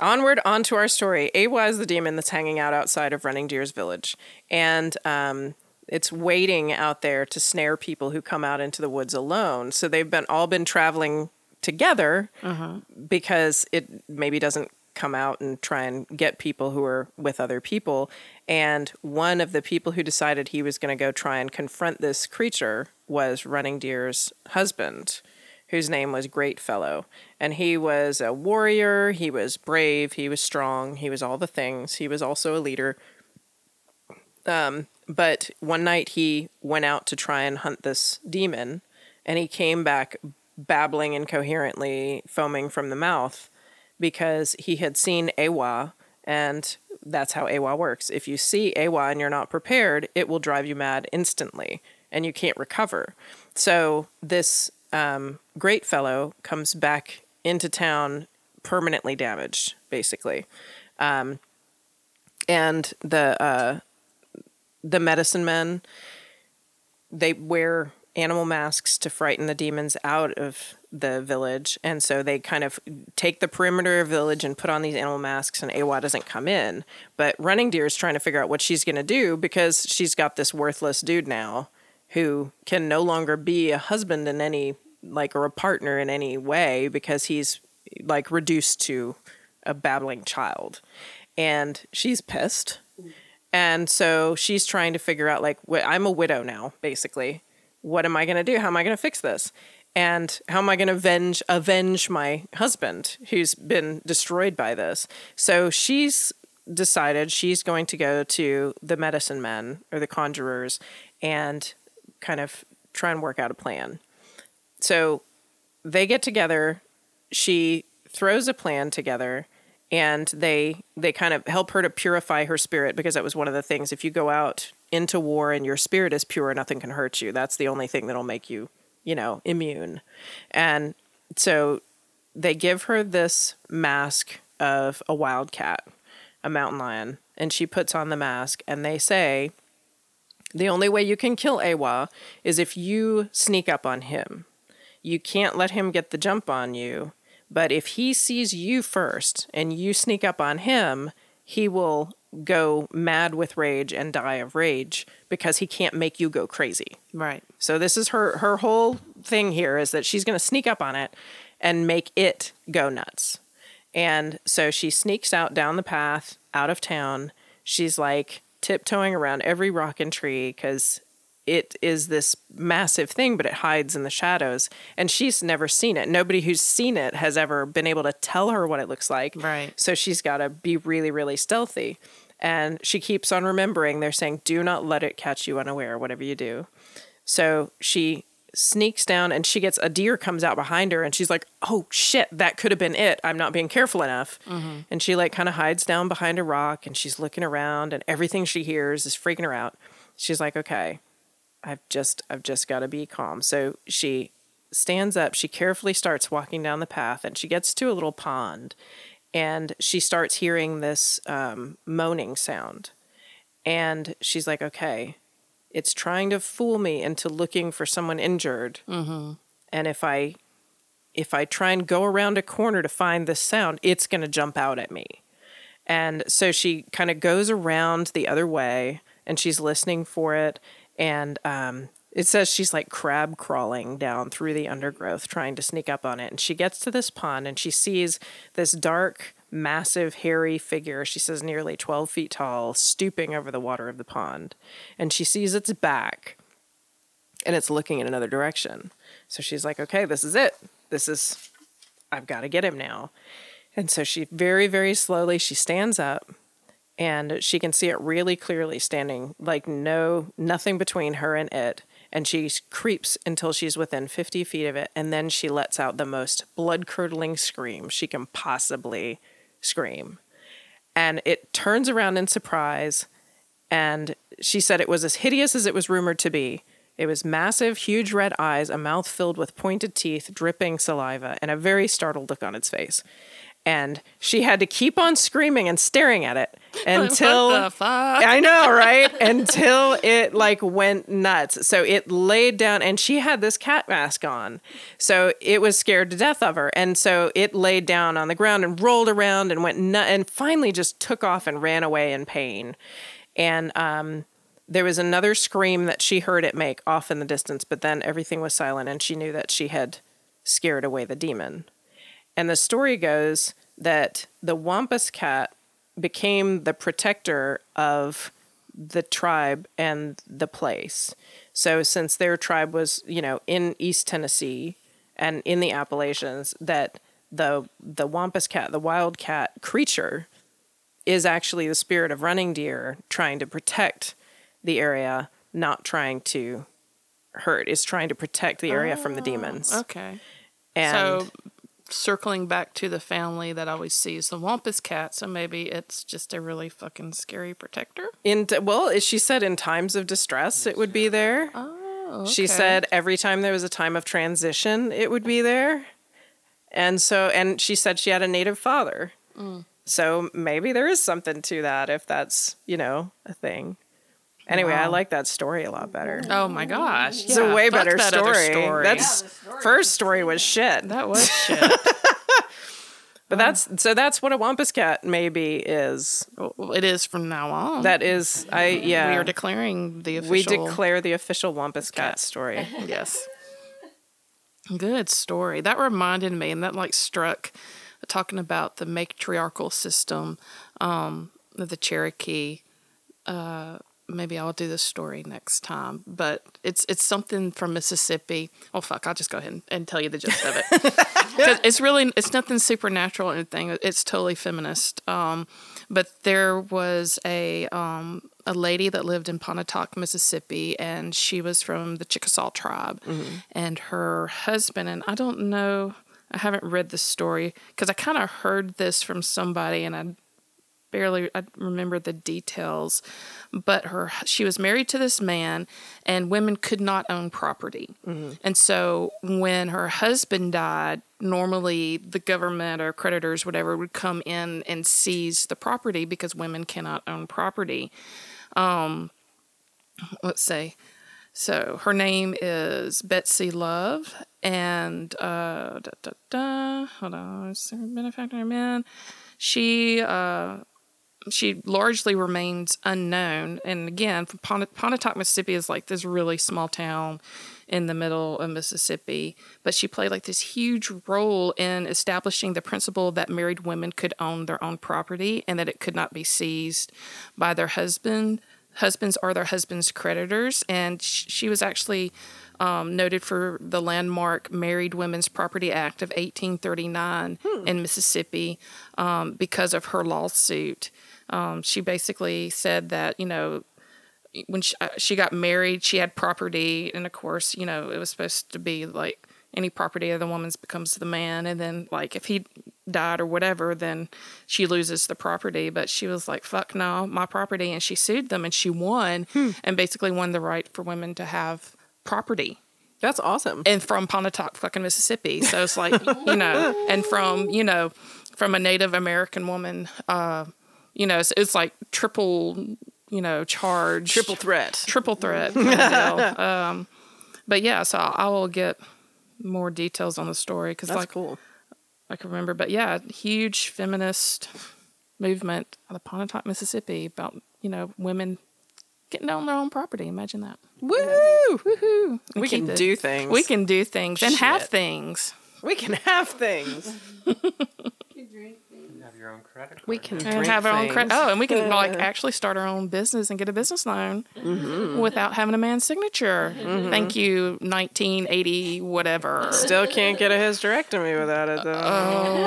onward onto our story. Awa is the demon that's hanging out outside of Running Deer's village, and um, it's waiting out there to snare people who come out into the woods alone. So they've been all been traveling together because it maybe doesn't come out and try and get people who are with other people. And one of the people who decided he was going to go try and confront this creature was Running Deer's husband, whose name was Great Fellow. And he was a warrior, he was brave, he was strong, he was all the things. He was also a leader. Um, but one night he went out to try and hunt this demon, and he came back babbling incoherently, foaming from the mouth, because he had seen Awa, and that's how Awa works. If you see Awa and you're not prepared, it will drive you mad instantly, and you can't recover. So this um, great fellow comes back into town permanently damaged, basically. Um, and the uh, the medicine men they wear animal masks to frighten the demons out of the village. And so they kind of take the perimeter of the village and put on these animal masks and awa doesn't come in. But running deer is trying to figure out what she's going to do because she's got this worthless dude now who can no longer be a husband in any like or a partner in any way because he's like reduced to a babbling child. And she's pissed. Mm. And so she's trying to figure out like i'm a widow now basically what am i going to do? How am i going to fix this? And how am i going to avenge avenge my husband who's been destroyed by this? So she's decided she's going to go to the medicine men or the conjurers and kind of try and work out a plan. So they get together she throws a plan together and they they kind of help her to purify her spirit because that was one of the things. If you go out into war and your spirit is pure nothing can hurt you. That's the only thing that'll make you you know immune. And so they give her this mask of a wildcat a mountain lion and she puts on the mask and they say the only way you can kill awa is if you sneak up on him. You can't let him get the jump on you but if he sees you first and you sneak up on him, he will go mad with rage and die of rage because he can't make you go crazy. Right. So this is her her whole thing here is that she's going to sneak up on it and make it go nuts. And so she sneaks out down the path out of town. She's like tiptoeing around every rock and tree cuz it is this massive thing, but it hides in the shadows. And she's never seen it. Nobody who's seen it has ever been able to tell her what it looks like. Right. So she's got to be really, really stealthy. And she keeps on remembering they're saying, do not let it catch you unaware, whatever you do. So she sneaks down and she gets a deer comes out behind her and she's like, oh shit, that could have been it. I'm not being careful enough. Mm-hmm. And she like kind of hides down behind a rock and she's looking around and everything she hears is freaking her out. She's like, okay, I've just I've just got to be calm. So she stands up, she carefully starts walking down the path and she gets to a little pond and she starts hearing this um, moaning sound. And she's like, okay, it's trying to fool me into looking for someone injured. Mm-hmm. And if I if I try and go around a corner to find this sound, it's going to jump out at me. And so she kind of goes around the other way and she's listening for it. And um, it says she's like crab crawling down through the undergrowth trying to sneak up on it. And she gets to this pond and she sees this dark, massive, hairy figure. She says nearly 12 feet tall, stooping over the water of the pond. And she sees its back and it's looking in another direction. So she's like, okay, this is it. This is, I've got to get him now. And so she very, very slowly, she stands up and she can see it really clearly standing like no, nothing between her and it. And she creeps until she's within 50 feet of it. And then she lets out the most blood curdling scream she can possibly scream. And it turns around in surprise. And she said it was as hideous as it was rumored to be. It was massive, huge red eyes, a mouth filled with pointed teeth, dripping saliva, and a very startled look on its face. And she had to keep on screaming and staring at it until what the fuck? I know, right? Until it like went nuts. So it laid down and she had this cat mask on. So it was scared to death of her. And so it laid down on the ground and rolled around and went nut and finally just took off and ran away in pain. And um there was another scream that she heard it make off in the distance, but then everything was silent and she knew that she had scared away the demon. And the story goes that the Wampus cat became the protector of the tribe and the place. So since their tribe was, you know, in East Tennessee and in the Appalachians, that the the Wampus cat, the wildcat creature, is actually the spirit of running deer trying to protect the area, not trying to hurt. Is trying to protect the area from the oh, demons. Okay. And so circling back to the family that always sees the Wampus cat, so maybe it's just a really fucking scary protector. in well, she said in times of distress it would be there. Oh, She said every time there was a time of transition, it would be there. And so, and she said she had a native father. Mm. so maybe there is something to that if that's, you know, a thing. Anyway, I like that story a lot better. Oh my gosh. It's a way fuck better that story. story. That's Yeah, story first story was shit. that was shit. But that's so that's what a wampus cat maybe is. Well, it is from now on. That is I yeah. we are declaring the official. we declare the official wampus cat story. Yes. Good story. That reminded me, and that like struck talking about the matriarchal system um, of the Cherokee. Uh, maybe I'll do this story next time, but it's it's something from Mississippi. Oh fuck! I'll just go ahead and, and tell you the gist of it. it's really it's nothing supernatural or anything. It's totally feminist. Um, but there was a um, a lady that lived in Pontotoc, Mississippi, and she was from the Chickasaw tribe, and her husband and I don't know. I haven't read the story because I kind of heard this from somebody, and I barely I remember the details, but her she was married to this man, and women could not own property, and so when her husband died, normally the government or creditors whatever would come in and seize the property because women cannot own property. Um, let's say. So her name is Betsy Love, and uh, da, da, da, hold on, is there a benefactor man? She uh, she largely remains unknown. And again, Pontotoc, Mississippi is like this really small town in the middle of Mississippi. But she played like this huge role in establishing the principle that married women could own their own property and that it could not be seized by their husband, husbands or their husband's creditors. And she was actually um, noted for the landmark Married Women's Property Act of 1839 in Mississippi um, because of her lawsuit. Um, she basically said that, you know, when she, uh, she got married, she had property, and of course, you know, it was supposed to be like any property of the woman's becomes the man, and then like if he died or whatever, then she loses the property. But she was like, "Fuck no, my property," and she sued them, and she won, and basically won the right for women to have property That's awesome. and from Pontotoc, fucking Mississippi. So it's like, you know, and from, you know, from a Native American woman, uh, you know, it's, it's like triple, you know, charge. Triple threat. Triple threat. kind of deal. um, but yeah, so I will get more details on the story because That's like cool. I can remember. But yeah, huge feminist movement out of Pontotoc, Mississippi about, you know, women getting on their own property. Imagine that. Woo! Woohoo. And We keep can the- do things. We can do things and have things. We can have things. we can drink things. have your own credit card. We can and drink have our own credit. things. Oh, and we can like actually start our own business and get a business loan Mm-hmm. without having a man's signature. Thank you, 1980 whatever. Still can't get a hysterectomy without it though. Oh,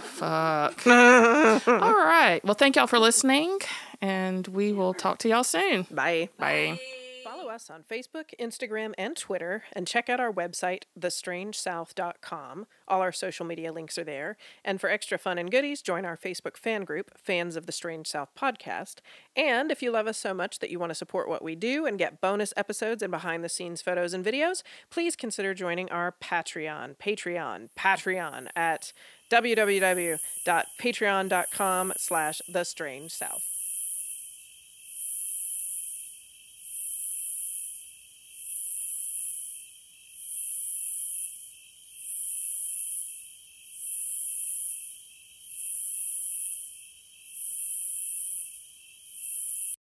fuck. All right. Well, thank y'all for listening, and we will talk to y'all soon. Bye. Bye. Follow us on Facebook, Instagram, and Twitter, and check out our website, thestrangesouth.com. All our social media links are there. And for extra fun and goodies, join our Facebook fan group, Fans of the Strange South Podcast. And if you love us so much that you want to support what we do and get bonus episodes and behind the scenes photos and videos, please consider joining our Patreon, Patreon, Patreon at www.patreon.com slash the strange south.